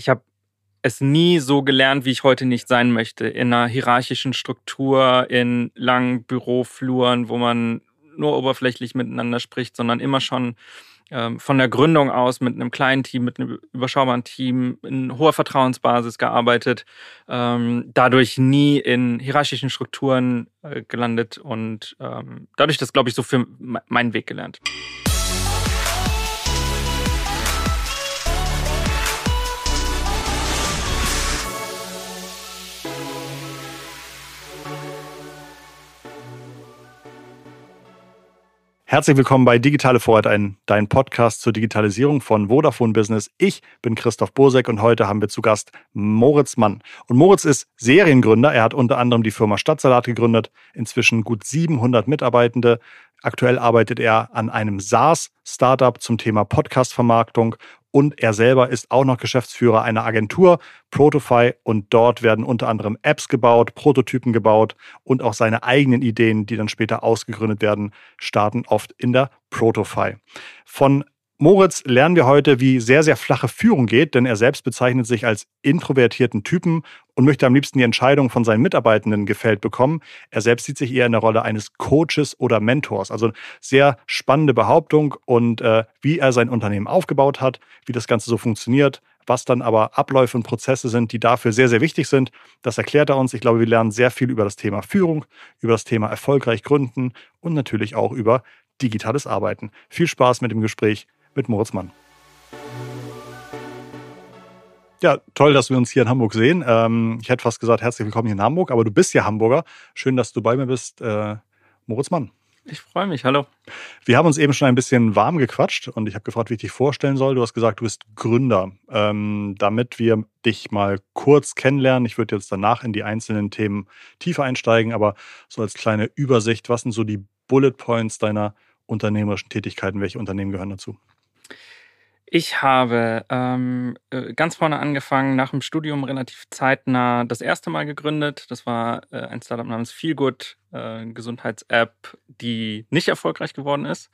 ich habe es nie so gelernt, wie ich heute nicht sein möchte. In einer hierarchischen Struktur, in langen Bürofluren, wo man nur oberflächlich miteinander spricht, sondern immer schon ähm, von der Gründung aus mit einem kleinen Team, mit einem überschaubaren Team, in hoher Vertrauensbasis gearbeitet, ähm, dadurch nie in hierarchischen Strukturen äh, gelandet und ähm, dadurch das, glaube ich, so für meinen Weg gelernt. Herzlich willkommen bei Digitale Vorheit, ein, dein Podcast zur Digitalisierung von Vodafone Business. Ich bin Christoph Bosek und heute haben wir zu Gast Moritz Mann. Und Moritz ist Seriengründer. Er hat unter anderem die Firma Stadtsalat gegründet, inzwischen gut 700 Mitarbeitende. Aktuell arbeitet er an einem SaaS-Startup zum Thema Podcast-Vermarktung und er selber ist auch noch Geschäftsführer einer Agentur, Protofy, und dort werden unter anderem Apps gebaut, Prototypen gebaut und auch seine eigenen Ideen, die dann später ausgegründet werden, starten oft in der Protofy. Von Moritz lernen wir heute, wie sehr, sehr flache Führung geht, denn er selbst bezeichnet sich als introvertierten Typen und möchte am liebsten die Entscheidung von seinen Mitarbeitenden gefällt bekommen. Er selbst sieht sich eher in der Rolle eines Coaches oder Mentors. Also sehr spannende Behauptung und äh, wie er sein Unternehmen aufgebaut hat, wie das Ganze so funktioniert, was dann aber Abläufe und Prozesse sind, die dafür sehr, sehr wichtig sind. Das erklärt er uns. Ich glaube, wir lernen sehr viel über das Thema Führung, über das Thema erfolgreich gründen und natürlich auch über digitales Arbeiten. Viel Spaß mit dem Gespräch mit Moritz Mann. Ja, toll, dass wir uns hier in Hamburg sehen. Ähm, ich hätte fast gesagt, herzlich willkommen hier in Hamburg, aber du bist ja Hamburger. Schön, dass du bei mir bist, äh, Moritz Mann. Ich freue mich, hallo. Wir haben uns eben schon ein bisschen warm gequatscht und ich habe gefragt, wie ich dich vorstellen soll. Du hast gesagt, du bist Gründer. Ähm, damit wir dich mal kurz kennenlernen, ich würde jetzt danach in die einzelnen Themen tiefer einsteigen, aber so als kleine Übersicht, was sind so die Bullet Points deiner unternehmerischen Tätigkeiten? Welche Unternehmen gehören dazu? Ich habe ähm, äh, ganz vorne angefangen, nach dem Studium relativ zeitnah das erste Mal gegründet. Das war äh, ein Startup namens Feelgood, äh, Gesundheits-App, die nicht erfolgreich geworden ist.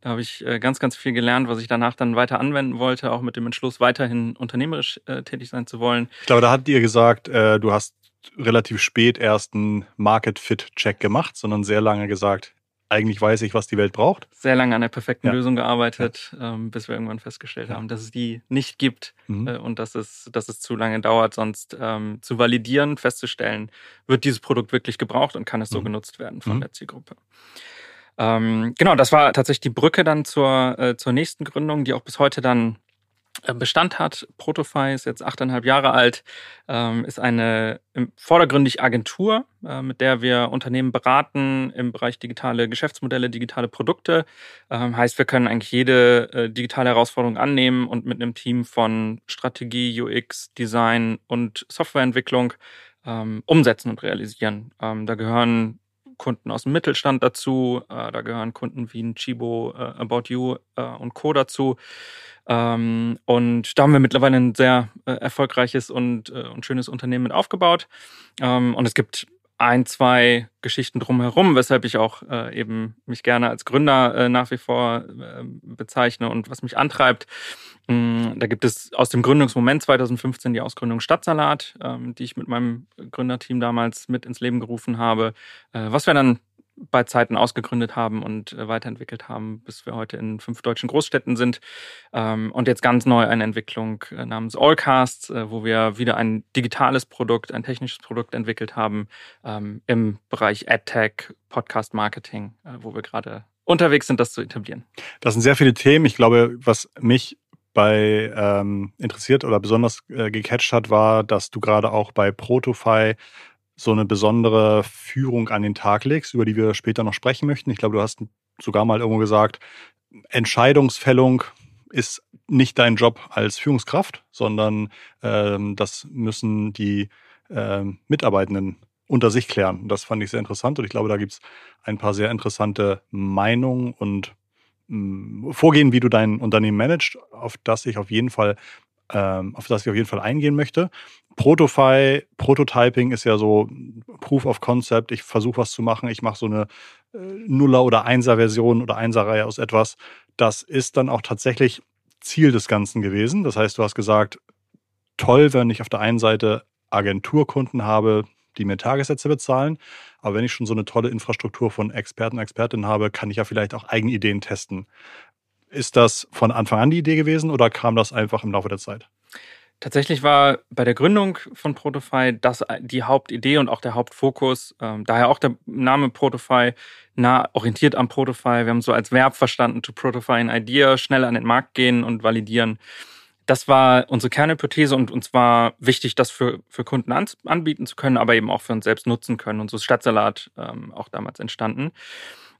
Da habe ich äh, ganz, ganz viel gelernt, was ich danach dann weiter anwenden wollte, auch mit dem Entschluss, weiterhin unternehmerisch äh, tätig sein zu wollen. Ich glaube, da hat dir gesagt, äh, du hast relativ spät erst einen Market-Fit-Check gemacht, sondern sehr lange gesagt, eigentlich weiß ich, was die Welt braucht. Sehr lange an der perfekten ja. Lösung gearbeitet, ja. ähm, bis wir irgendwann festgestellt ja. haben, dass es die nicht gibt mhm. äh, und dass es, dass es zu lange dauert, sonst ähm, zu validieren, festzustellen, wird dieses Produkt wirklich gebraucht und kann es so mhm. genutzt werden von mhm. der Zielgruppe. Ähm, genau, das war tatsächlich die Brücke dann zur, äh, zur nächsten Gründung, die auch bis heute dann Bestand hat. Protofy ist jetzt achteinhalb Jahre alt, ähm, ist eine vordergründig Agentur, äh, mit der wir Unternehmen beraten im Bereich digitale Geschäftsmodelle, digitale Produkte. Ähm, heißt, wir können eigentlich jede äh, digitale Herausforderung annehmen und mit einem Team von Strategie, UX, Design und Softwareentwicklung ähm, umsetzen und realisieren. da gehören Kunden aus dem Mittelstand dazu, da gehören Kunden wie ein Chibo, About You und Co. dazu. Ähm, und da haben wir mittlerweile ein sehr äh, erfolgreiches und, äh, und schönes Unternehmen mit aufgebaut. Ähm, und es gibt ein, zwei Geschichten drumherum, weshalb ich auch äh, eben mich gerne als Gründer äh, nach wie vor äh, bezeichne und was mich antreibt. Ähm, da gibt es aus dem Gründungsmoment 2015 die Ausgründung Stadtsalat, ähm, die ich mit meinem Gründerteam damals mit ins Leben gerufen habe, äh, was wir dann bei Zeiten ausgegründet haben und äh, weiterentwickelt haben, bis wir heute in fünf deutschen Großstädten sind. Ähm, und jetzt ganz neu eine Entwicklung äh, namens Allcast, äh, wo wir wieder ein digitales Produkt, ein technisches Produkt entwickelt haben ähm, im Bereich AdTech, Podcast Marketing, wo wir gerade unterwegs sind, das zu etablieren. Das sind sehr viele Themen. Ich glaube, was mich bei ähm, interessiert oder besonders äh, gecatcht hat, war, dass du gerade auch bei Protofy so eine besondere Führung an den Tag legst, über die wir später noch sprechen möchten. Ich glaube, du hast sogar mal irgendwo gesagt, Entscheidungsfällung ist nicht dein Job als Führungskraft, sondern ähm, das müssen die äh, Mitarbeitenden unter sich klären. Das fand ich sehr interessant und ich glaube, da gibt es ein paar sehr interessante Meinungen und mh, mm, Vorgehen, wie du dein Unternehmen managst, auf das ich auf jeden Fall ähm, auf das ich auf jeden Fall eingehen möchte. Protofy, Prototyping ist ja so Proof of Concept. Ich versuche was zu machen. Ich mache so eine äh, Nuller- oder Einser-Version oder Einser-Reihe aus etwas. Das ist dann auch tatsächlich Ziel des Ganzen gewesen. Das heißt, du hast gesagt, toll, wenn ich auf der einen Seite Agenturkunden habe, die mir Tagessätze bezahlen. Aber wenn ich schon so eine tolle Infrastruktur von Experten und Expertinnen habe, kann ich ja vielleicht auch eigene Ideen testen. Ist das von Anfang an die Idee gewesen oder kam das einfach im Laufe der Zeit? Tatsächlich war bei der Gründung von Protofy das die Hauptidee und auch der Hauptfokus. Ähm, daher auch der Name Protofy, nah orientiert am Protofy. Wir haben so als Verb verstanden, to protofy an idea, schnell an den Markt gehen und validieren. Das war unsere Kernhypothese und uns war wichtig, das für, für Kunden an, anbieten zu können, aber eben auch für uns selbst nutzen können. Und so ist Stadtsalat ähm, auch damals entstanden.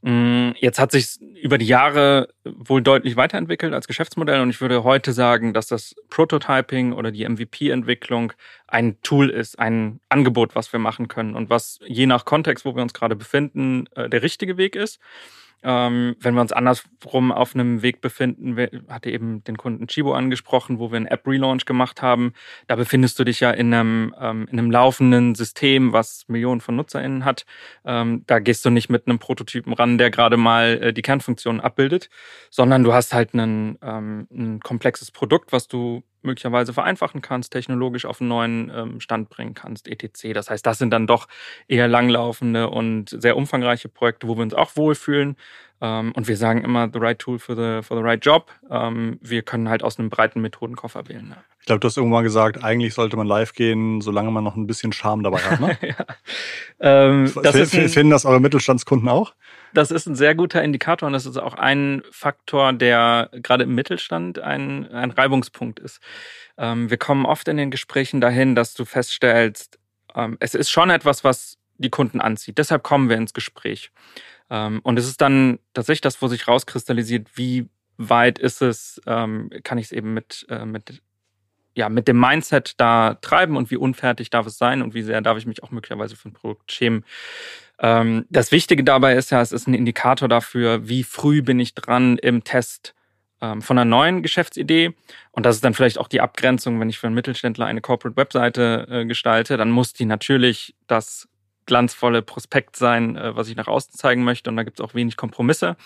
Mm, jetzt hat sich über die Jahre wohl deutlich weiterentwickelt als Geschäftsmodell und ich würde heute sagen, dass das Prototyping oder die MVP-Entwicklung ein Tool ist, ein Angebot, was wir machen können und was je nach Kontext, wo wir uns gerade befinden, äh, der richtige Weg ist. Ähm, wenn wir uns andersrum auf einem Weg befinden, hatte eben den Kunden Chibo angesprochen, wo wir einen App-Relaunch gemacht haben. Da befindest du dich ja in einem, ähm, in einem laufenden System, was Millionen von NutzerInnen hat. Ähm, da gehst du nicht mit einem Prototypen ran, der gerade mal äh, die Kernfunktionen abbildet, sondern du hast halt einen, ähm, ein komplexes Produkt, was du möglicherweise vereinfachen kannst, technologisch auf einen neuen ähm, Stand bringen kannst, etc. Das heißt, das sind dann doch eher langlaufende und sehr umfangreiche Projekte, wo wir uns auch wohlfühlen. Ähm, und wir sagen immer, the right tool for the, for the right job. Ähm, wir können halt aus einem breiten Methodenkoffer wählen. Ich glaube, du hast irgendwann gesagt, eigentlich sollte man live gehen, solange man noch ein bisschen Charme dabei hat. Ne? ja. ähm, das F ein, finden das eure Mittelstandskunden auch? Das ist ein sehr guter Indikator und das ist auch ein Faktor, der gerade im Mittelstand ein, ein Reibungspunkt ist. Ähm, wir kommen oft in den Gesprächen dahin, dass du feststellst, ähm, es ist schon etwas, was die Kunden anzieht. Deshalb kommen wir ins Gespräch. Ähm, und es ist dann tatsächlich das, wo sich rauskristallisiert, wie weit ist es, ähm, kann ich es eben mit, äh, mit ja, mit dem Mindset da treiben und wie unfertig darf es sein und wie sehr darf ich mich auch möglicherweise für ein Produkt schämen. Ähm, das Wichtige dabei ist ja, es ist ein Indikator dafür, wie früh bin ich dran im Test von einer neuen Geschäftsidee. Und das ist dann vielleicht auch die Abgrenzung, wenn ich für einen Mittelständler eine Corporate Webseite äh, gestalte, dann muss die natürlich das glanzvolle Prospekt sein, äh, was ich nach außen zeigen möchte. Und da gibt es auch wenig Kompromisse.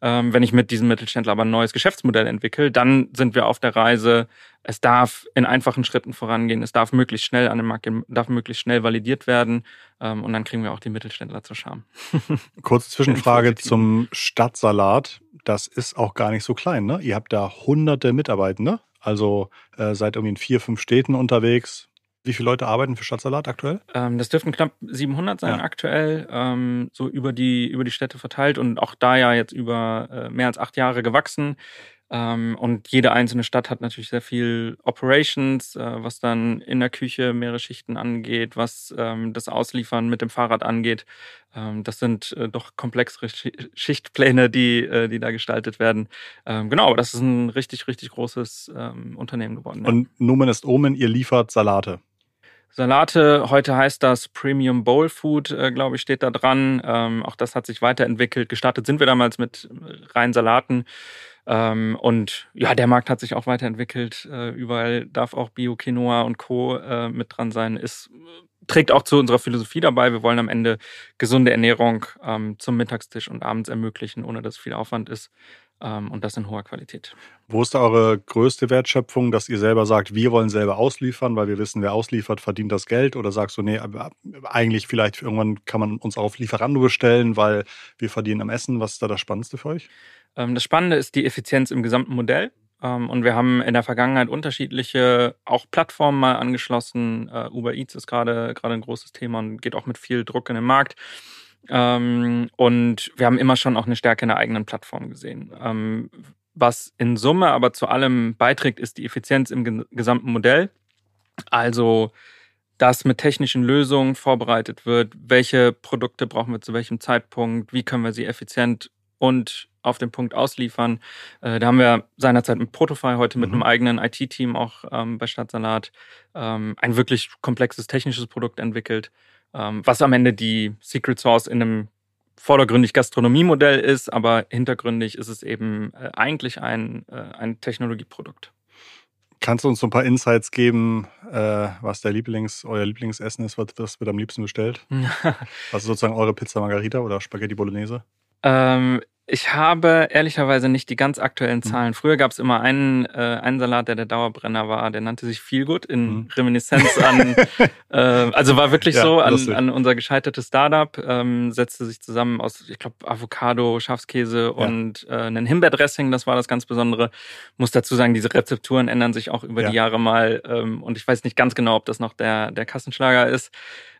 Ähm, wenn ich mit diesem Mittelständler aber ein neues Geschäftsmodell entwickle, dann sind wir auf der Reise. Es darf in einfachen Schritten vorangehen. Es darf möglichst schnell an den Markt gehen, darf möglichst schnell validiert werden. Ähm, und dann kriegen wir auch die Mittelständler zur Scham. Kurze Zwischenfrage zum Stadtsalat. Das ist auch gar nicht so klein, ne? Ihr habt da hunderte Mitarbeitende. Also äh, seid irgendwie in vier, fünf Städten unterwegs. Wie viele Leute arbeiten für Stadtsalat aktuell? Ähm, das dürften knapp 700 sein ja. aktuell, ähm, so über die, über die Städte verteilt und auch da ja jetzt über äh, mehr als acht Jahre gewachsen. Ähm, und jede einzelne Stadt hat natürlich sehr viel Operations, äh, was dann in der Küche mehrere Schichten angeht, was ähm, das Ausliefern mit dem Fahrrad angeht. Ähm, das sind äh, doch komplexere Schichtpläne, die, äh, die da gestaltet werden. Ähm, genau, aber das ist ein richtig, richtig großes ähm, Unternehmen geworden. Und Numen ist Omen, ihr liefert Salate. Salate, heute heißt das Premium Bowl Food, äh, glaube ich, steht da dran. Ähm, auch das hat sich weiterentwickelt. Gestartet sind wir damals mit reinen Salaten. Ähm, und ja, der Markt hat sich auch weiterentwickelt. Äh, überall darf auch Bio Quinoa und Co. Äh, mit dran sein. Ist, trägt auch zu unserer Philosophie dabei. Wir wollen am Ende gesunde Ernährung ähm, zum Mittagstisch und abends ermöglichen, ohne dass viel Aufwand ist. Ähm, und das in hoher Qualität. Wo ist da eure größte Wertschöpfung, dass ihr selber sagt, wir wollen selber ausliefern, weil wir wissen, wer ausliefert, verdient das Geld? Oder sagst du, nee, eigentlich vielleicht irgendwann kann man uns auch auf Lieferando bestellen, weil wir verdienen am Essen? Was ist da das Spannendste für euch? Ähm, das Spannende ist die Effizienz im gesamten Modell. Ähm, und wir haben in der Vergangenheit unterschiedliche auch Plattformen mal angeschlossen. Äh, Uber Eats ist gerade gerade ein großes Thema und geht auch mit viel Druck in den Markt. Ähm, und wir haben immer schon auch eine Stärke in der eigenen Plattform gesehen. Ähm, was in Summe aber zu allem beiträgt, ist die Effizienz im gesamten Modell. Also, dass mit technischen Lösungen vorbereitet wird, welche Produkte brauchen wir zu welchem Zeitpunkt, wie können wir sie effizient und auf den Punkt ausliefern. Äh, da haben wir seinerzeit mit Protofy, heute mit mhm. einem eigenen IT-Team auch ähm, bei Stadtsalat ähm, ein wirklich komplexes technisches Produkt entwickelt was am Ende die Secret Source in einem vordergründig Gastronomiemodell ist, aber hintergründig ist es eben äh, eigentlich ein, äh, ein Technologieprodukt. Kannst du uns so ein paar Insights geben, äh, was der Lieblings, euer Lieblingsessen ist, was, was wird am liebsten bestellt? was ist sozusagen eure Pizza Margarita oder Spaghetti Bolognese? Ähm, Ich habe ehrlicherweise nicht die ganz aktuellen mhm. Zahlen. Früher gab es immer einen, äh, einen Salat, der der Dauerbrenner war, der nannte sich Feelgood in mhm. Reminiszenz an, äh, also war wirklich ja, so, an, an, unser gescheitertes Startup, ähm, setzte sich zusammen aus, ich glaube, Avocado, Schafskäse ja. und äh, einen Himbeerdressing, das war das ganz Besondere. Muss dazu sagen, diese Rezepturen ändern sich auch über ja. die Jahre mal ähm, und ich weiß nicht ganz genau, ob das noch der, der Kassenschlager ist.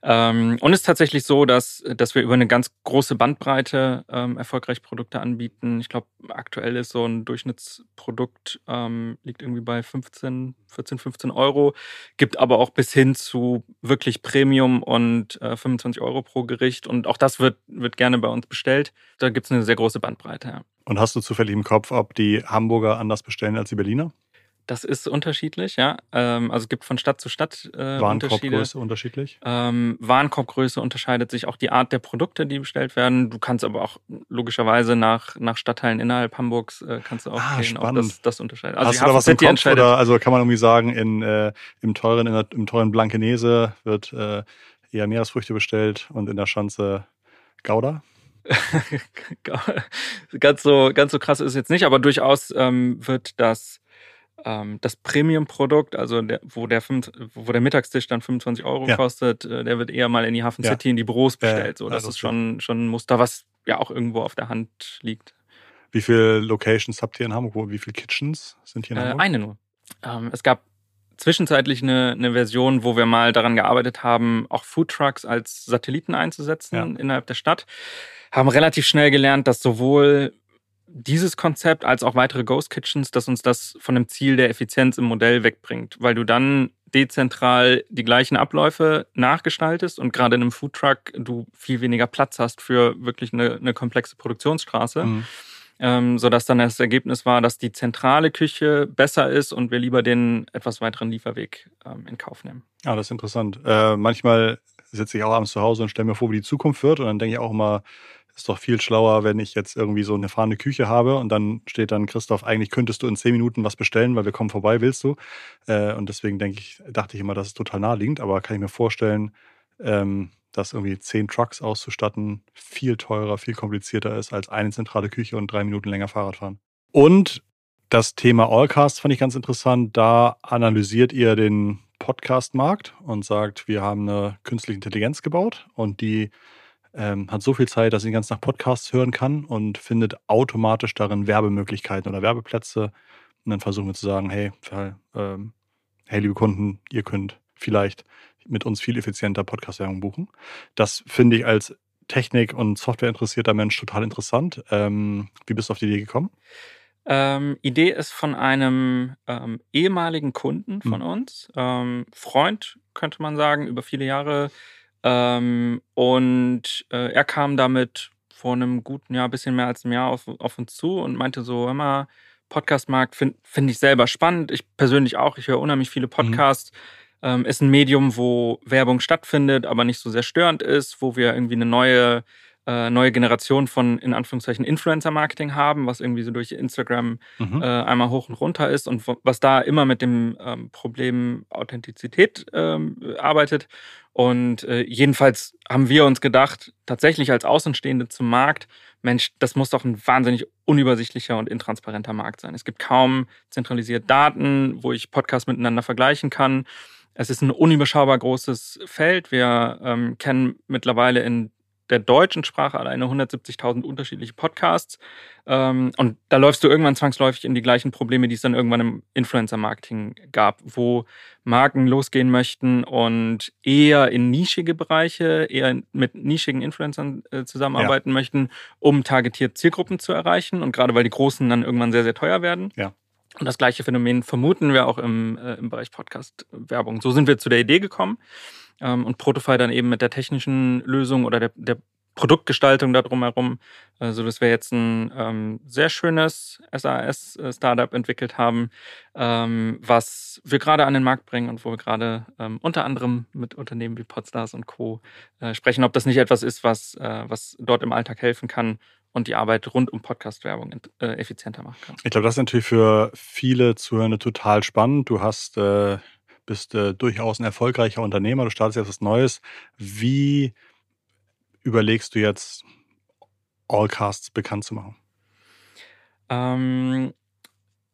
Ähm, und es ist tatsächlich so, dass, dass wir über eine ganz große Bandbreite ähm, erfolgreich Produkte anbieten. Ich glaube, aktuell ist so ein Durchschnittsprodukt, ähm, liegt irgendwie bei 15, 14, 15 Euro, gibt aber auch bis hin zu wirklich Premium und äh, 25 Euro pro Gericht. Und auch das wird, wird gerne bei uns bestellt. Da gibt es eine sehr große Bandbreite. Ja. Und hast du zufällig im Kopf, ob die Hamburger anders bestellen als die Berliner? Das ist unterschiedlich, ja. Ähm, also es gibt von Stadt zu Stadt äh, Warenkorbgröße unterschiedlich? Ähm, Warenkorbgröße unterscheidet sich auch die Art der Produkte, die bestellt werden. Du kannst aber auch logischerweise nach, nach Stadtteilen innerhalb Hamburgs äh, kannst du auch ah, gehen. Auch das, das unterscheidet. Also Hast du da was im Kopf oder also kann man irgendwie sagen, in, äh, im teuren, in der, im teuren Blankenese wird äh, eher Meeresfrüchte bestellt und in der Schanze Gouda? ganz so ganz so krass ist es jetzt nicht, aber durchaus ähm, wird das ähm, das Premium-Produkt, also der, wo, der fünf, wo der Mittagstisch dann 25 Euro ja. kostet, äh, der wird eher mal in die Hafen City ja. in die Büros bestellt. So, das also ist schon, schon ein Muster, was ja auch irgendwo auf der Hand liegt. Wie viele Locations habt ihr in Hamburg? Wie viele Kitchens sind hier in äh, Hamburg? Äh, eine nur. Ähm, es gab zwischenzeitlich eine, eine Version, wo wir mal daran gearbeitet haben, auch Foodtrucks als Satelliten einzusetzen ja. innerhalb der Stadt. Haben relativ schnell gelernt, dass sowohl dieses Konzept als auch weitere Ghost Kitchens, dass uns das von dem Ziel der Effizienz im Modell wegbringt, weil du dann dezentral die gleichen Abläufe nachgestaltest und gerade in einem Foodtruck du viel weniger Platz hast für wirklich eine, eine komplexe Produktionsstraße. Mhm. Ähm, sodass dann das Ergebnis war, dass die zentrale Küche besser ist und wir lieber den etwas weiteren Lieferweg ähm, in Kauf nehmen. Ja, das ist interessant. Äh, manchmal sitze ich auch abends zu Hause und stelle mir vor, wie die Zukunft wird und dann denke ich auch immer, ist doch viel schlauer, wenn ich jetzt irgendwie so eine fahrende Küche habe und dann steht dann Christoph, eigentlich könntest du in zehn Minuten was bestellen, weil wir kommen vorbei, willst du? Äh, und deswegen denke ich, dachte ich immer, das ist total naheliegend, aber kann ich mir vorstellen, ähm, dass irgendwie zehn Trucks auszustatten viel teurer, viel komplizierter ist als eine zentrale Küche und drei Minuten länger Fahrrad fahren. Und das Thema Allcast fand ich ganz interessant. Da analysiert ihr den Podcast-Markt und sagt, wir haben eine künstliche Intelligenz gebaut und die ähm, hat so viel Zeit, dass sie ganz nach Podcasts hören kann und findet automatisch darin Werbemöglichkeiten oder Werbeplätze. Und dann versuchen wir zu sagen, hey, ähm, hey, liebe Kunden, ihr könnt vielleicht mit uns viel effizienter Podcast-Werbung buchen. Das finde ich als Technik- und Software interessierter Mensch total interessant. Ähm, wie bist du auf die Idee gekommen? Ähm, Idee ist von einem ähm, ehemaligen Kunden von mhm. uns, ähm, Freund, könnte man sagen, über viele Jahre ähm, und äh, er kam damit vor einem guten Jahr, bisschen mehr als einem Jahr auf, auf uns zu und meinte so, immer Podcastmarkt finde find ich selber spannend. Ich persönlich auch. Ich höre unheimlich viele mhm. Podcasts. Mhm. Ist ein Medium, wo Werbung stattfindet, aber nicht so sehr störend ist, wo wir irgendwie eine neue äh, neue Generation von in Anführungszeichen Influencer-Marketing haben, was irgendwie so durch Instagram mhm. äh, einmal hoch und runter ist und was da immer mit dem ähm, Problem Authentizität ähm, arbeitet. Und äh, jedenfalls haben wir uns gedacht, tatsächlich als Außenstehende zum Markt, Mensch, das muss doch ein wahnsinnig unübersichtlicher und intransparenter Markt sein. Es gibt kaum zentralisierte Daten, wo ich Podcasts miteinander vergleichen kann. Es ist ein unüberschaubar großes Feld. Wir ähm, kennen mittlerweile in der deutschen Sprache alleine 170.000 unterschiedliche Podcasts. Ähm, und da läufst du irgendwann zwangsläufig in die gleichen Probleme, die es dann irgendwann im Influencer-Marketing gab, wo Marken losgehen möchten und eher in nischige Bereiche, eher mit nischigen Influencern äh, zusammenarbeiten ja. möchten, um targetiert Zielgruppen zu erreichen. Und gerade weil die Großen dann irgendwann sehr, sehr teuer werden. Ja. Und das gleiche Phänomen vermuten wir auch im, äh, im Bereich Podcast-Werbung. So sind wir zu der Idee gekommen ähm, und Protofy dann eben mit der technischen Lösung oder der, der Produktgestaltung da drumherum, also dass wir jetzt ein ähm, sehr schönes SAS-Startup entwickelt haben, ähm, was wir gerade an den Markt bringen und wo wir gerade ähm, unter anderem mit Unternehmen wie Podstars und Co. Äh, sprechen, ob das nicht etwas ist, was, äh, was dort im Alltag helfen kann und die Arbeit rund um Podcast-Werbung äh, effizienter machen kann. Ich glaube, das ist natürlich für viele Zuhörende total spannend. Du hast äh, bist äh, durchaus ein erfolgreicher Unternehmer, du startest jetzt was Neues. Wie überlegst du jetzt, Allcasts bekannt zu machen? Ähm,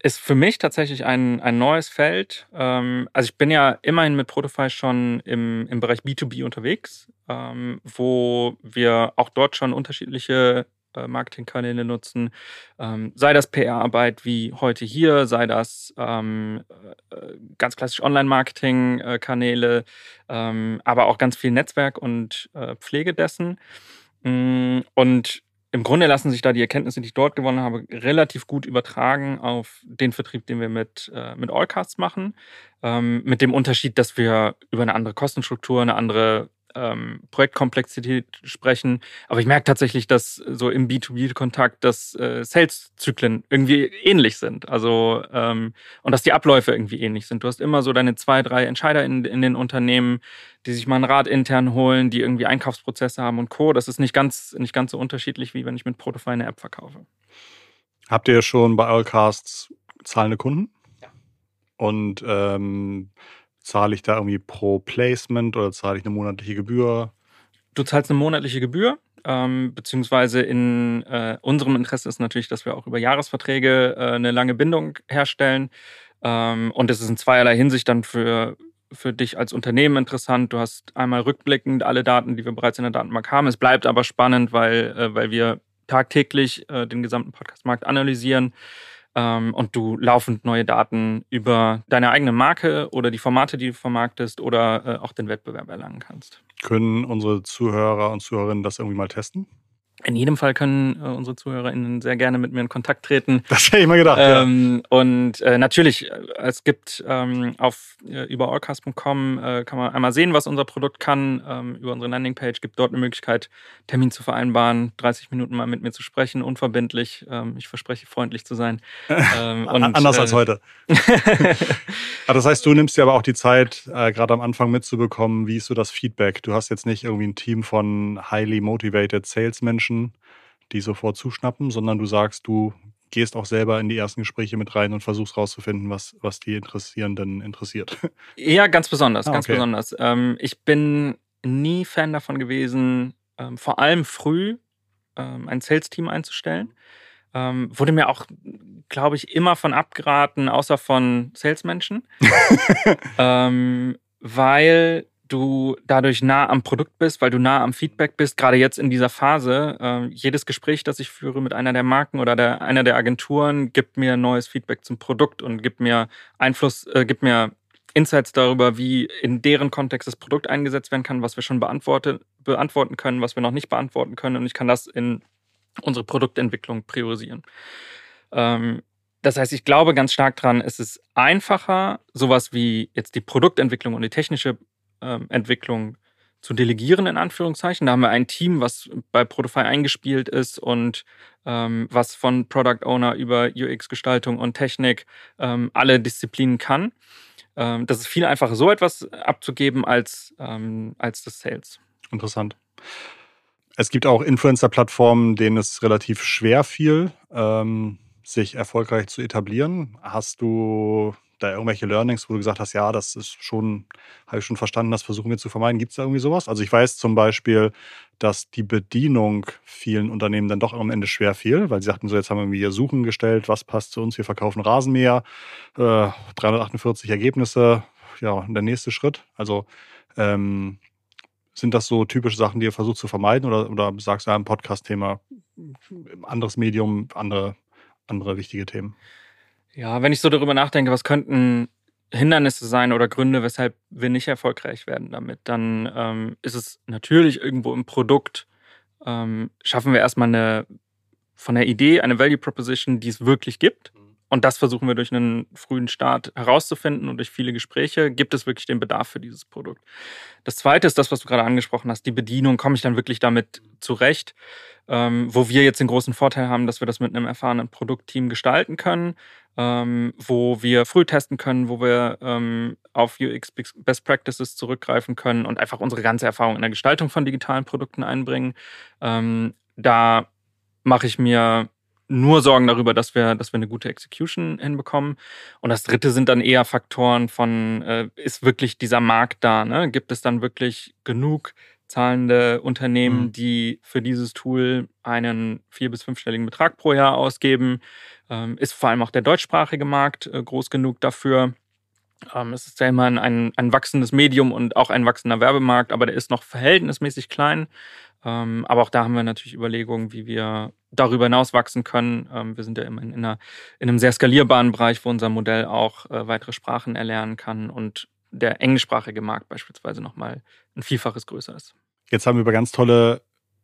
ist für mich tatsächlich ein, ein neues Feld. Ähm, also ich bin ja immerhin mit Protofy schon im, im Bereich B2B unterwegs, ähm, wo wir auch dort schon unterschiedliche Marketingkanäle nutzen. Ähm, sei das PR-Arbeit wie heute hier, sei das ähm, äh, ganz klassisch Online-Marketing-Kanäle, ähm, aber auch ganz viel Netzwerk und äh, Pflege dessen. Mm, und im Grunde lassen sich da die Erkenntnisse, die ich dort gewonnen habe, relativ gut übertragen auf den Vertrieb, den wir mit, äh, mit Allcasts machen. Ähm, mit dem Unterschied, dass wir über eine andere Kostenstruktur, eine andere ähm, Projektkomplexität sprechen. Aber ich merke tatsächlich, dass so im B2B-Kontakt, dass äh, Sales-Zyklen irgendwie ähnlich sind. Also ähm, und dass die Abläufe irgendwie ähnlich sind. Du hast immer so deine zwei, drei Entscheider in, in den Unternehmen, die sich mal einen Rat intern holen, die irgendwie Einkaufsprozesse haben und Co. Das ist nicht ganz, nicht ganz so unterschiedlich, wie wenn ich mit Protofy eine App verkaufe. Habt ihr schon bei Allcasts zahlende Kunden? Ja. Und ähm, Zahle ich da irgendwie pro Placement oder zahle ich eine monatliche Gebühr? Du zahlst eine monatliche Gebühr, ähm, beziehungsweise in äh, unserem Interesse ist natürlich, dass wir auch über Jahresverträge äh, eine lange Bindung herstellen. Ähm, und es ist in zweierlei Hinsicht dann für, für dich als Unternehmen interessant. Du hast einmal rückblickend alle Daten, die wir bereits in der Datenbank haben. Es bleibt aber spannend, weil, äh, weil wir tagtäglich äh, den gesamten Podcastmarkt analysieren ähm, und du laufend neue Daten über deine eigene Marke oder die Formate, die du vermarktest oder äh, auch den Wettbewerb erlangen kannst. Können unsere Zuhörer und Zuhörerinnen das irgendwie mal testen? In jedem Fall können äh, unsere ZuhörerInnen sehr gerne mit mir in Kontakt treten. Das hätte ich mal gedacht. Ähm, ja. Und äh, natürlich, äh, es gibt ähm, auf äh, über allcast.com äh, kann man einmal sehen, was unser Produkt kann. Ähm, über unsere Landingpage gibt dort eine Möglichkeit, Termin zu vereinbaren, 30 Minuten mal mit mir zu sprechen, unverbindlich. Ähm, ich verspreche, freundlich zu sein. Ähm, und, Anders als äh, heute. Das heißt, du nimmst dir aber auch die Zeit, gerade am Anfang mitzubekommen, wie ist so das Feedback? Du hast jetzt nicht irgendwie ein Team von highly motivated Salesmenschen Menschen, die sofort zuschnappen, sondern du sagst, du gehst auch selber in die ersten Gespräche mit rein und versuchst rauszufinden, was, was die Interessierenden interessiert. Ja, ganz besonders, ah, ganz okay. besonders. Ähm, ich bin nie Fan davon gewesen, ähm, vor allem früh ähm, ein Sales-Team einzustellen. Ähm, wurde mir auch, glaube ich, immer von abgeraten, außer von Salesmenschen. ähm, weil du dadurch nah am Produkt bist, weil du nah am Feedback bist, gerade jetzt in dieser Phase. Äh, jedes Gespräch, das ich führe mit einer der Marken oder der, einer der Agenturen, gibt mir neues Feedback zum Produkt und gibt mir Einfluss, äh, gibt mir Insights darüber, wie in deren Kontext das Produkt eingesetzt werden kann, was wir schon beantworten können, was wir noch nicht beantworten können. Und ich kann das in unsere Produktentwicklung priorisieren. Ähm, das heißt, ich glaube ganz stark dran, es ist einfacher, sowas wie jetzt die Produktentwicklung und die technische Entwicklung zu delegieren, in Anführungszeichen. Da haben wir ein Team, was bei Protofy eingespielt ist und ähm, was von Product Owner über UX-Gestaltung und Technik ähm, alle Disziplinen kann. Ähm, das ist viel einfacher, so etwas abzugeben als, ähm, als das Sales. Interessant. Es gibt auch Influencer-Plattformen, denen es relativ schwer fiel, ähm, sich erfolgreich zu etablieren. Hast du da irgendwelche Learnings, wo du gesagt hast, ja, das ist schon, habe ich schon verstanden, das versuchen wir zu vermeiden. Gibt es da irgendwie sowas? Also ich weiß zum Beispiel, dass die Bedienung vielen Unternehmen dann doch am Ende schwer fiel, weil sie sagten so, jetzt haben wir hier Suchen gestellt, was passt zu uns, wir verkaufen Rasenmäher, äh, 348 Ergebnisse, ja, der nächste Schritt. Also ähm, sind das so typische Sachen, die ihr versucht zu vermeiden oder, oder sagst du ja, ein Podcast-Thema, anderes Medium, andere, andere wichtige Themen? Ja, wenn ich so darüber nachdenke, was könnten Hindernisse sein oder Gründe, weshalb wir nicht erfolgreich werden damit, dann ähm, ist es natürlich irgendwo im Produkt, ähm, schaffen wir erstmal eine von der Idee eine Value Proposition, die es wirklich gibt. Mhm. Und das versuchen wir durch einen frühen Start herauszufinden und durch viele Gespräche gibt es wirklich den Bedarf für dieses Produkt. Das zweite ist das, was du gerade angesprochen hast, die Bedienung. Komme ich dann wirklich damit zurecht? Ähm, wo wir jetzt den großen Vorteil haben, dass wir das mit einem erfahrenen Produktteam gestalten können ähm, wo wir früh testen können, wo wir ähm, auf UX Best Practices zurückgreifen können und einfach unsere ganze Erfahrung in der Gestaltung von digitalen Produkten einbringen. Ähm, da mache ich mir nur Sorgen darüber, dass wir, dass wir eine gute Execution hinbekommen. Und das dritte sind dann eher Faktoren von, äh, ist wirklich dieser Markt da? Ne? Gibt es dann wirklich genug zahlende Unternehmen, mhm. die für dieses Tool einen vier- bis fünfstelligen Betrag pro Jahr ausgeben. Ähm, ist vor allem auch der deutschsprachige Markt äh, groß genug dafür. Ähm, es ist ja immer ein, ein wachsendes Medium und auch ein wachsender Werbemarkt, aber der ist noch verhältnismäßig klein. Ähm, aber auch da haben wir natürlich Überlegungen, wie wir darüber hinaus wachsen können. Ähm, wir sind ja immer in, einer, in, einem sehr skalierbaren Bereich, wo unser Modell auch äh, weitere Sprachen erlernen kann und der englischsprachige Markt beispielsweise nochmal ein Vielfaches größer ist. Jetzt haben wir über ganz tolle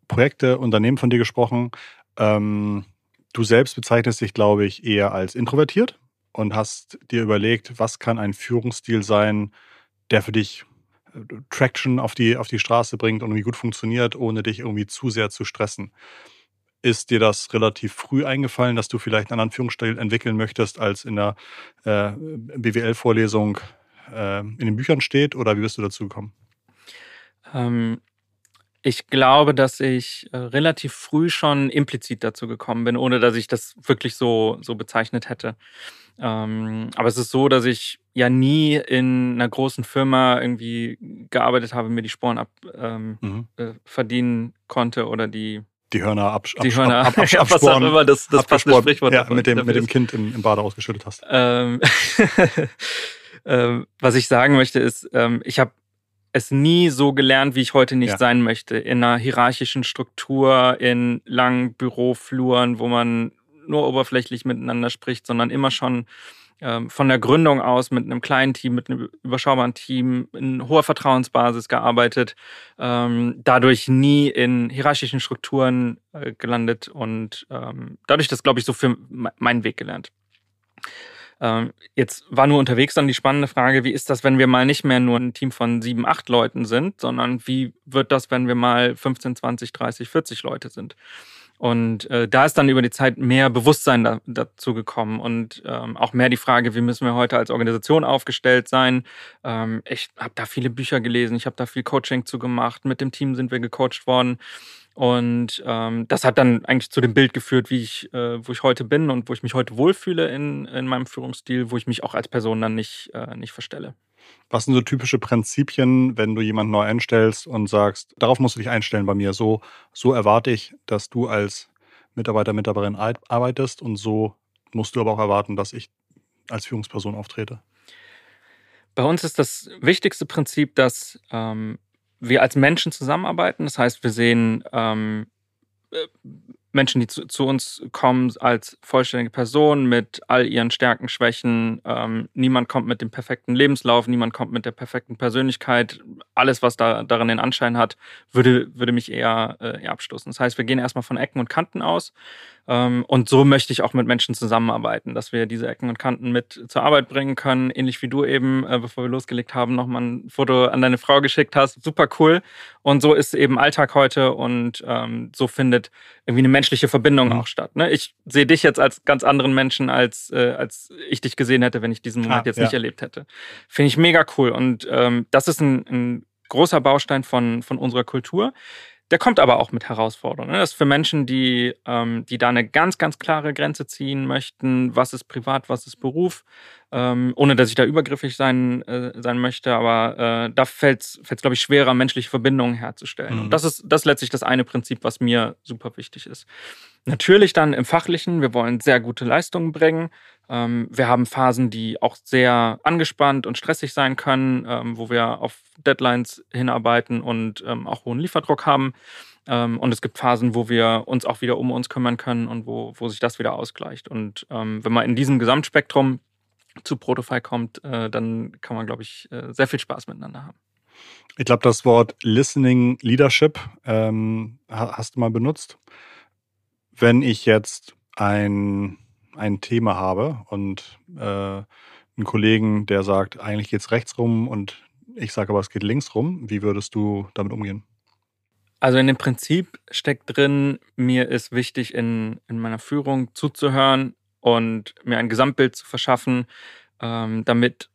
Projekte, Unternehmen von dir gesprochen. Ähm, du selbst bezeichnest dich, glaube ich, eher als introvertiert und hast dir überlegt, was kann ein Führungsstil sein, der für dich Traction auf die, auf die Straße bringt und irgendwie gut funktioniert, ohne dich irgendwie zu sehr zu stressen. Ist dir das relativ früh eingefallen, dass du vielleicht einen Anführungsstil entwickeln möchtest, als in der äh, BWL-Vorlesung äh, in den Büchern steht? Oder wie bist du dazu gekommen? Ähm, ich glaube, dass ich äh, relativ früh schon implizit dazu gekommen bin, ohne dass ich das wirklich so, so bezeichnet hätte. Ähm, aber es ist so, dass ich ja nie in einer großen Firma irgendwie gearbeitet habe, mir die Sporen ab ähm, mhm. äh, verdienen konnte oder die die Hörner absch die Hörner, ab, ab, ab, ja, was auch immer das, das passende Sprichwort ja, mit dem, mit dem Kind im, im Bade ausgeschüttet hast. Ähm, ähm, was ich sagen möchte ist, ähm, ich habe es nie so gelernt, wie ich heute nicht ja. sein möchte. In einer hierarchischen Struktur, in langen Bürofluren, wo man nur oberflächlich miteinander spricht, sondern immer schon ähm, von der Gründung aus mit einem kleinen Team, mit einem überschaubaren Team, in hoher Vertrauensbasis gearbeitet, ähm, dadurch nie in hierarchischen Strukturen äh, gelandet und ähm, dadurch das, glaube ich, so für meinen Weg gelernt. Ähm, jetzt war nur unterwegs dann die spannende Frage, wie ist das, wenn wir mal nicht mehr nur ein Team von sieben, acht Leuten sind, sondern wie wird das, wenn wir mal 15, 20, 30, 40 Leute sind? Und äh, da ist dann über die Zeit mehr Bewusstsein da, dazu gekommen und ähm, auch mehr die Frage, wie müssen wir heute als Organisation aufgestellt sein. Ähm, ich habe da viele Bücher gelesen, ich habe da viel Coaching zu gemacht, mit dem Team sind wir gecoacht worden. Und ähm, das hat dann eigentlich zu dem Bild geführt, wie ich, äh, wo ich heute bin und wo ich mich heute wohlfühle in, in meinem Führungsstil, wo ich mich auch als Person dann nicht, äh, nicht verstelle. Was sind so typische Prinzipien, wenn du jemanden neu einstellst und sagst, darauf musst du dich einstellen bei mir. So, so erwarte ich, dass du als Mitarbeiter, Mitarbeiterin arbeitest und so musst du aber auch erwarten, dass ich als Führungsperson auftrete. Bei uns ist das wichtigste Prinzip, dass ähm, wir als Menschen zusammenarbeiten. Das heißt, wir sehen ähm, äh, Menschen, die zu, zu, uns kommen als vollständige Person mit all ihren Stärken, Schwächen. Ähm, niemand kommt mit dem perfekten Lebenslauf, niemand kommt mit der perfekten Persönlichkeit. Alles, was da darin den Anschein hat, würde, würde mich eher, äh, eher abstoßen. Das heißt, wir gehen erstmal von Ecken und Kanten aus. Ähm, und so möchte ich auch mit Menschen zusammenarbeiten, dass wir diese Ecken und Kanten mit zur Arbeit bringen können. Ähnlich wie du eben, äh, bevor wir losgelegt haben, nochmal ein Foto an deine Frau geschickt hast. Super cool. Und so ist eben Alltag heute und ähm, so findet irgendwie eine menschliche Verbindung mhm. auch statt. Ne? Ich sehe dich jetzt als ganz anderen Menschen, als, äh, als ich dich gesehen hätte, wenn ich diesen Moment ah, jetzt ja. nicht erlebt hätte. Finde ich mega cool. Und ähm, das ist ein, ein großer Baustein von, von unserer Kultur. Der kommt aber auch mit Herausforderungen. Ne? Das ist für Menschen, die, ähm, die da eine ganz, ganz klare Grenze ziehen möchten, was ist privat, was ist Beruf, ähm, ohne dass ich da übergriffig sein, äh, sein möchte. Aber äh, da fällt es, glaube ich, schwerer, menschliche Verbindungen herzustellen. Mhm. Und das ist, das ist letztlich das eine Prinzip, was mir super wichtig ist. Natürlich dann im Fachlichen, wir wollen sehr gute Leistungen bringen. Ähm, wir haben Phasen, die auch sehr angespannt und stressig sein können, ähm, wo wir auf Deadlines hinarbeiten und ähm, auch hohen Lieferdruck haben. Ähm, und es gibt Phasen, wo wir uns auch wieder um uns kümmern können und wo, wo sich das wieder ausgleicht. Und ähm, wenn man in diesem Gesamtspektrum zu Protofy kommt, äh, dann kann man, glaube ich, äh, sehr viel Spaß miteinander haben. Ich glaube, das Wort Listening Leadership ähm, hast du mal benutzt wenn ich jetzt ein, ein Thema habe und äh, einen Kollegen, der sagt, eigentlich geht es rechts rum und ich sage aber, es geht links rum, wie würdest du damit umgehen? Also in dem Prinzip steckt drin, mir ist wichtig, in, in meiner Führung zuzuhören und mir ein Gesamtbild zu verschaffen, ähm, damit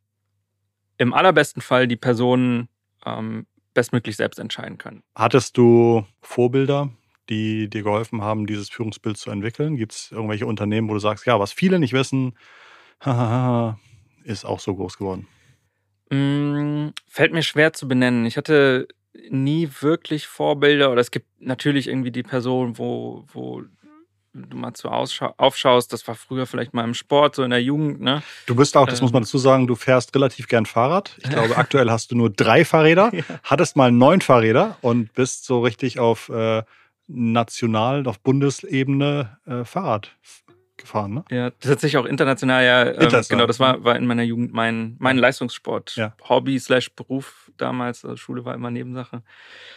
im allerbesten Fall die Personen ähm, bestmöglich selbst entscheiden können. Hattest du Vorbilder, die dir geholfen haben, dieses Führungsbild zu entwickeln? Gibt es irgendwelche Unternehmen, wo du sagst, ja, was viele nicht wissen, ist auch so groß geworden? Mm, fällt mir schwer zu benennen. Ich hatte nie wirklich Vorbilder oder es gibt natürlich irgendwie die Person, wo, wo du mal zu aufschaust, das war früher vielleicht mal im Sport, so in der Jugend. Ne? Du bist auch, das ähm, muss man dazu sagen, du fährst relativ gern Fahrrad. Ich glaube, aktuell hast du nur drei Fahrräder, ja. hattest mal neun Fahrräder und bist so richtig auf äh, national, auf Bundesebene äh, Fahrrad gefahren, ne? Ja, tatsächlich auch international, ja. Ähm, international. Genau, das war, war in meiner Jugend mein, mein Leistungssport. Ja. Hobby slash Beruf damals. Also Schule war immer Nebensache.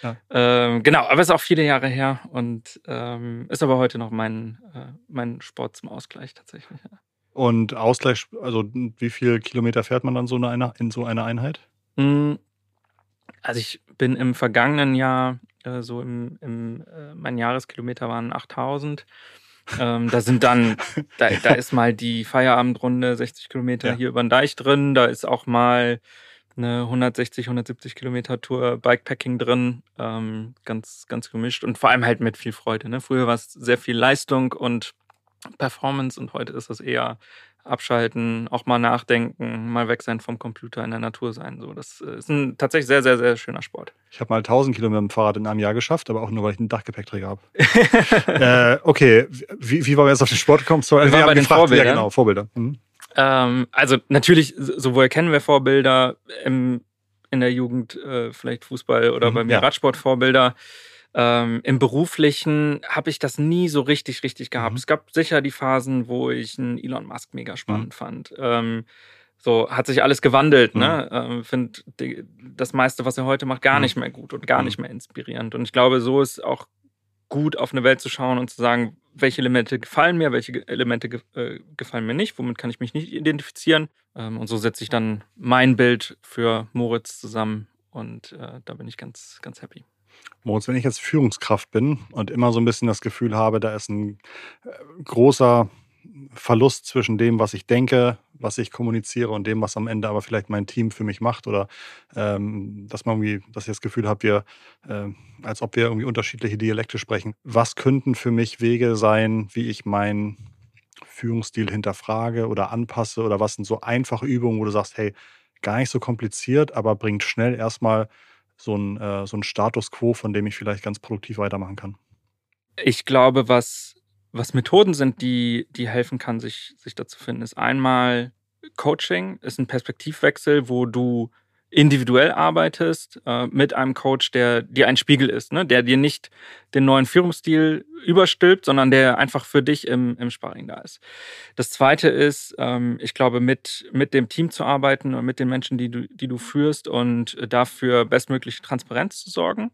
Ja. Ähm, genau, aber es ist auch viele Jahre her und ähm, ist aber heute noch mein, äh, mein Sport zum Ausgleich tatsächlich. Ja. Und Ausgleich, also wie viele Kilometer fährt man dann so eine, in so einer Einheit? Hm, also ich bin im vergangenen Jahr, äh, so im, im äh, mein Jahreskilometer waren 8000. Ähm, da sind dann, da, da ist mal die Feierabendrunde 60 Kilometer ja. hier über den Deich drin, da ist auch mal eine 160, 170 Kilometer Tour Bikepacking drin, ähm, ganz, ganz gemischt und vor allem halt mit viel Freude. Ne? Früher war es sehr viel Leistung und Performance und heute ist das eher abschalten, auch mal nachdenken, mal weg sein vom Computer, in der Natur sein. So, das äh, ist ein tatsächlich sehr, sehr, sehr schöner Sport. Ich habe mal 1000 Kilometer mit dem Fahrrad in einem Jahr geschafft, aber auch nur, weil ich einen Dachgepäckträger habe. äh, okay, wie, wie wollen wir jetzt auf den Sport gekommen? Sorry, wir, wir bei den gefragt, Vorbildern. Ja, genau, Vorbilder. Mhm. Ähm, also natürlich, sowohl kennen wir Vorbilder im, in der Jugend, äh, vielleicht Fußball oder mhm, bei mir ja. Radsportvorbilder. Ähm, Im beruflichen habe ich das nie so richtig, richtig gehabt. Mhm. Es gab sicher die Phasen, wo ich einen Elon Musk mega spannend mhm. fand. Ähm, so hat sich alles gewandelt, ne? mhm. ne? Ähm, Finde das meiste, was er heute macht, gar mhm. nicht mehr gut und gar mhm. nicht mehr inspirierend. Und ich glaube, so ist auch gut auf eine Welt zu schauen und zu sagen, welche Elemente gefallen mir, welche Elemente ge äh, gefallen mir nicht, womit kann ich mich nicht identifizieren. Ähm, und so setze ich dann mein Bild für Moritz zusammen und äh, da bin ich ganz, ganz happy. Moritz, wenn ich jetzt Führungskraft bin und immer so ein bisschen das Gefühl habe, da ist ein äh, großer Verlust zwischen dem, was ich denke, was ich kommuniziere und dem, was am Ende aber vielleicht mein Team für mich macht oder ähm, dass man irgendwie, dass ich das Gefühl habe, wir, äh, als ob wir irgendwie unterschiedliche Dialekte sprechen. Was könnten für mich Wege sein, wie ich meinen Führungsstil hinterfrage oder anpasse oder was sind so einfache Übungen, wo du sagst, hey, gar nicht so kompliziert, aber bringt schnell erstmal so ein, äh, so ein Status quo, von dem ich vielleicht ganz produktiv weitermachen kann. Ich glaube, was, was Methoden sind, die, die helfen kann, sich, sich dazu finden, ist einmal Coaching, ist ein Perspektivwechsel, wo du individuell arbeitest äh, mit einem Coach, der dir ein Spiegel ist, ne? der dir nicht den neuen Führungsstil überstülpt, sondern der einfach für dich im, im Sparring da ist. Das zweite ist, ähm, ich glaube, mit, mit dem Team zu arbeiten und mit den Menschen, die du, die du führst und dafür bestmögliche Transparenz zu sorgen.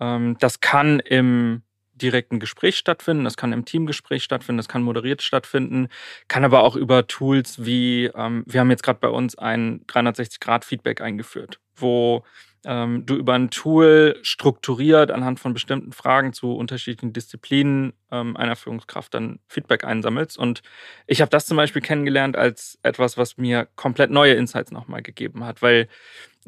Ähm, das kann im direkten Gespräch stattfinden, das kann im Teamgespräch stattfinden, das kann moderiert stattfinden, kann aber auch über Tools wie, ähm, wir haben jetzt gerade bei uns ein 360-Grad-Feedback eingeführt, wo ähm, du über ein Tool strukturiert anhand von bestimmten Fragen zu unterschiedlichen Disziplinen ähm, einer Führungskraft dann Feedback einsammelst. Und ich habe das zum Beispiel kennengelernt als etwas, was mir komplett neue Insights nochmal gegeben hat, weil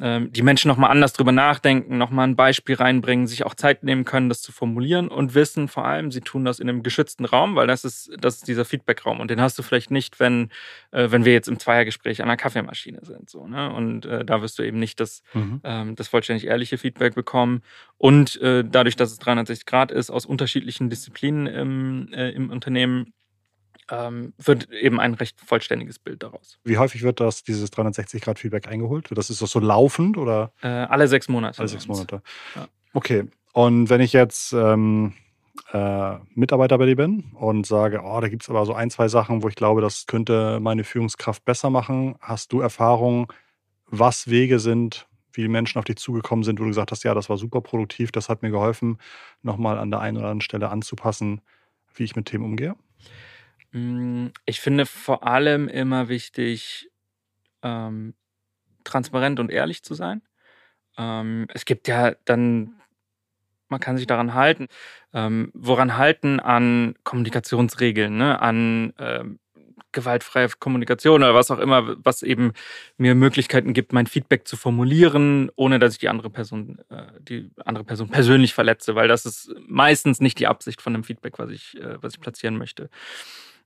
ähm, die Menschen nochmal anders drüber nachdenken, nochmal ein Beispiel reinbringen, sich auch Zeit nehmen können, das zu formulieren und wissen vor allem, sie tun das in einem geschützten Raum, weil das ist, das ist dieser Feedback-Raum. Und den hast du vielleicht nicht, wenn, äh, wenn wir jetzt im Zweiergespräch an einer Kaffeemaschine sind. So, ne? Und äh, da wirst du eben nicht das, mhm. ähm, das vollständig ehrliche Feedback bekommen. Und äh, dadurch, dass es 360 Grad ist, aus unterschiedlichen Disziplinen im, äh, im Unternehmen, ähm, wird eben ein recht vollständiges Bild daraus. Wie häufig wird das, dieses 360-Grad-Feedback eingeholt? Das ist das so laufend oder? Äh, alle sechs Monate. Alle sechs Monate. Ja. Okay. Und wenn ich jetzt ähm, äh, Mitarbeiter bei dir bin und sage, oh, da gibt es aber so ein, zwei Sachen, wo ich glaube, das könnte meine Führungskraft besser machen, hast du Erfahrung, was Wege sind, wie Menschen auf dich zugekommen sind, wo du gesagt hast, ja, das war super produktiv, das hat mir geholfen, nochmal an der einen oder anderen Stelle anzupassen, wie ich mit Themen umgehe? Hm, ich finde vor allem immer wichtig, ähm, transparent und ehrlich zu sein. Ähm, es gibt ja dann, man kann sich daran halten. Ähm, woran halten? An Kommunikationsregeln, ne? an ähm, gewaltfreie Kommunikation oder was auch immer, was eben mir Möglichkeiten gibt, mein Feedback zu formulieren, ohne dass ich die andere Person, äh, die andere Person persönlich verletze, weil das ist meistens nicht die Absicht von dem Feedback, was ich, äh, was ich platzieren möchte.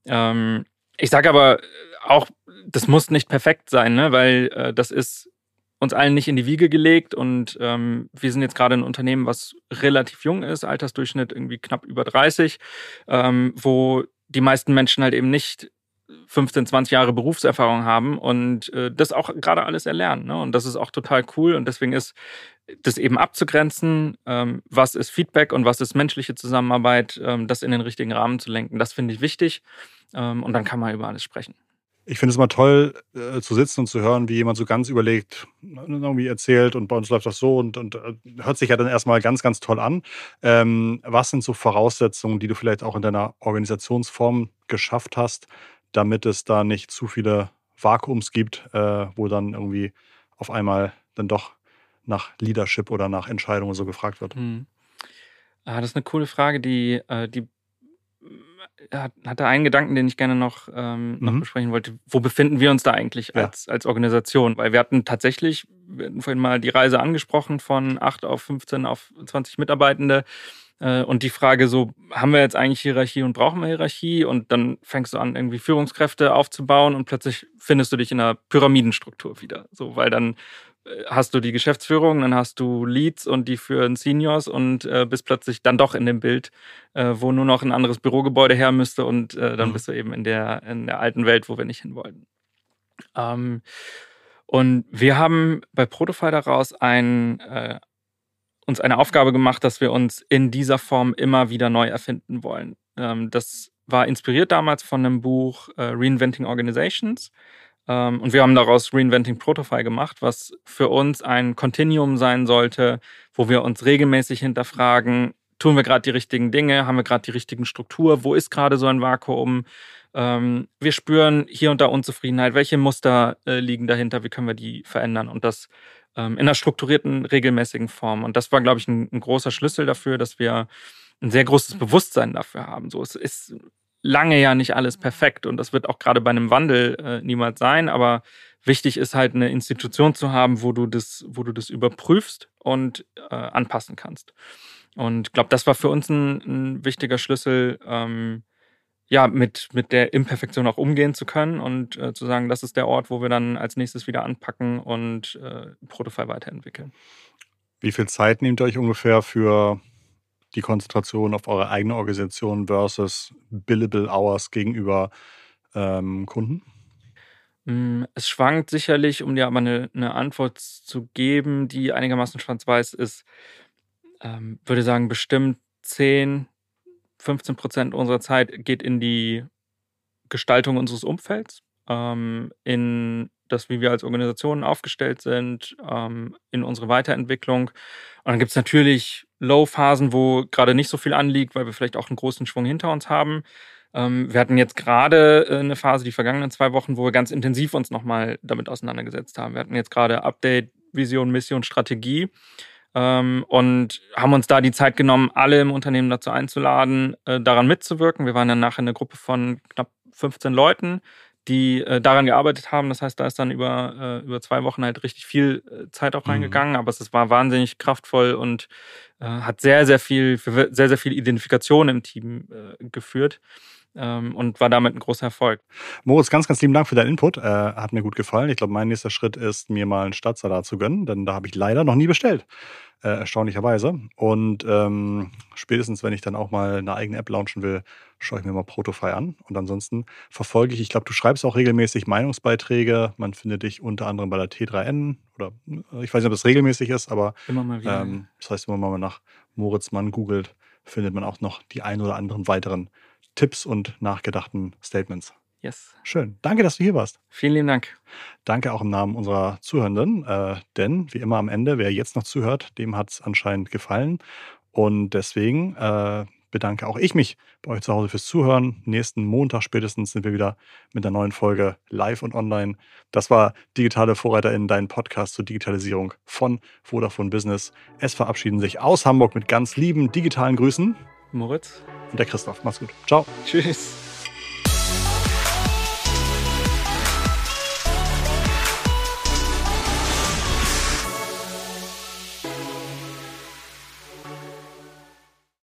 Ähm, ich sage aber auch, das muss nicht perfekt sein, ne? weil äh, das ist uns allen nicht in die Wiege gelegt und ähm, wir sind jetzt gerade ein Unternehmen, was relativ jung ist, Altersdurchschnitt irgendwie knapp über 30, ähm, wo die meisten Menschen halt eben nicht 15, 20 Jahre Berufserfahrung haben und äh, das auch gerade alles erlernen. Ne? Und das ist auch total cool und deswegen ist das eben abzugrenzen, ähm, was ist Feedback und was ist menschliche Zusammenarbeit, ähm, das in den richtigen Rahmen zu lenken, das finde ich wichtig ähm, und dann kann man über alles sprechen. Ich finde es immer toll, äh, zu sitzen und zu hören, wie jemand so ganz überlegt, irgendwie erzählt und bei uns läuft das so und, und äh, hört sich ja dann erstmal ganz, ganz toll an. Ähm, was sind so Voraussetzungen, die du vielleicht auch in deiner Organisationsform geschafft hast, damit es da nicht zu viele Vakuums gibt, äh, wo dann irgendwie auf einmal dann doch nach Leadership oder nach Entscheidungen so gefragt wird? Hm. Ah, das ist eine coole Frage, die, äh, die hat, hatte einen Gedanken, den ich gerne noch, ähm, noch mhm. besprechen wollte. Wo befinden wir uns da eigentlich ja. als, als Organisation? Weil wir hatten tatsächlich, wir hatten vorhin mal die Reise angesprochen von 8 auf 15 auf 20 Mitarbeitende. Äh, und die Frage so, haben wir jetzt eigentlich Hierarchie und brauchen wir Hierarchie? Und dann fängst du an, irgendwie Führungskräfte aufzubauen und plötzlich findest du dich in einer Pyramidenstruktur wieder. So, weil dann hast du die Geschäftsführung, dann hast du Leads und die führen Seniors und äh, bist plötzlich dann doch in dem Bild, äh, wo nur noch ein anderes Bürogebäude her müsste und äh, dann mhm. bist du eben in der, in der alten Welt, wo wir nicht hin wollten. Ähm, und wir haben bei Protofy daraus ein, äh, uns eine Aufgabe gemacht, dass wir uns in dieser Form immer wieder neu erfinden wollen. Ähm, das war inspiriert damals von einem Buch äh, Reinventing Organizations ähm, und wir haben daraus Reinventing Protofy gemacht, was für uns ein Continuum sein sollte, wo wir uns regelmäßig hinterfragen, tun wir gerade die richtigen Dinge, haben wir gerade die richtigen Struktur, wo ist gerade so ein Vakuum? Ähm, wir spüren hier und da Unzufriedenheit, welche Muster äh, liegen dahinter, wie können wir die verändern und das ähm, in einer strukturierten, regelmäßigen Form. Und das war, glaube ich, ein, ein großer Schlüssel dafür, dass wir ein sehr großes Bewusstsein dafür haben. So, es ist lange ja nicht alles perfekt und das wird auch gerade bei einem Wandel äh, niemals sein, aber wichtig ist halt eine Institution zu haben, wo du das, wo du das überprüfst und äh, anpassen kannst. Und ich glaube, das war für uns ein, ein wichtiger Schlüssel, ähm, ja, mit, mit der Imperfektion auch umgehen zu können und äh, zu sagen, das ist der Ort, wo wir dann als nächstes wieder anpacken und äh, Protofile weiterentwickeln. Wie viel Zeit nehmt ihr euch ungefähr für die Konzentration auf eure eigene Organisation versus Billable Hours gegenüber ähm, Kunden? Mm, es schwankt sicherlich, um dir aber eine, eine Antwort zu geben, die einigermaßen schwarz-weiß ist. Ähm, würde sagen, bestimmt 10, 15 Prozent unserer Zeit geht in die Gestaltung unseres Umfelds, ähm, in das, wie wir als Organisation aufgestellt sind, ähm, in unsere Weiterentwicklung. Und dann gibt es natürlich Low-Phasen, wo gerade nicht so viel anliegt, weil wir vielleicht auch einen großen Schwung hinter uns haben. Ähm, wir hatten jetzt gerade äh, eine Phase, die vergangenen zwei Wochen, wo wir ganz intensiv uns nochmal damit auseinandergesetzt haben. Wir hatten jetzt gerade Update, Vision, Mission, Strategie ähm, und haben uns da die Zeit genommen, alle im Unternehmen dazu einzuladen, äh, daran mitzuwirken. Wir waren dann nachher eine Gruppe von knapp 15 Leuten, die äh, daran gearbeitet haben. Das heißt, da ist dann über, äh, über zwei Wochen halt richtig viel äh, Zeit auch mhm. reingegangen, mhm. aber es war wahnsinnig kraftvoll und äh, hat sehr, sehr viel, für sehr, sehr viel Identifikation im Team äh, geführt ähm, und war damit ein großer Erfolg. Moritz, ganz, ganz lieben Dank für deinen Input. Äh, hat mir gut gefallen. Ich glaube, mein nächster Schritt ist, mir mal einen Stadtsalat zu gönnen, denn da habe ich leider noch nie bestellt. Äh, erstaunlicherweise. Und ähm, spätestens, wenn ich dann auch mal eine eigene App launchen will, schaue ich mir mal Protofy an. Und ansonsten verfolge ich, ich glaube, du schreibst auch regelmäßig Meinungsbeiträge. Man findet dich unter anderem bei der T3N oder äh, ich weiß nicht, ob das regelmäßig ist, aber immer mal wieder. Ähm, das heißt, wenn man mal nach Moritz Mann googelt, findet man auch noch die ein oder anderen weiteren Tipps und nachgedachten Statements. Yes. Schön. Danke, dass du hier warst. Vielen lieben Dank. Danke auch im Namen unserer Zuhörenden, äh, denn wie immer am Ende, wer jetzt noch zuhört, dem hat es anscheinend gefallen. Und deswegen äh, bedanke auch ich mich bei euch zu Hause fürs Zuhören. Nächsten Montag spätestens sind wir wieder mit einer neuen Folge live und online. Das war Digitale Vorreiter in deinem Podcast zur Digitalisierung von Vodafone Business. Es verabschieden sich aus Hamburg mit ganz lieben digitalen Grüßen. Moritz. Und der Christoph. Mach's gut. Ciao. Tschüss.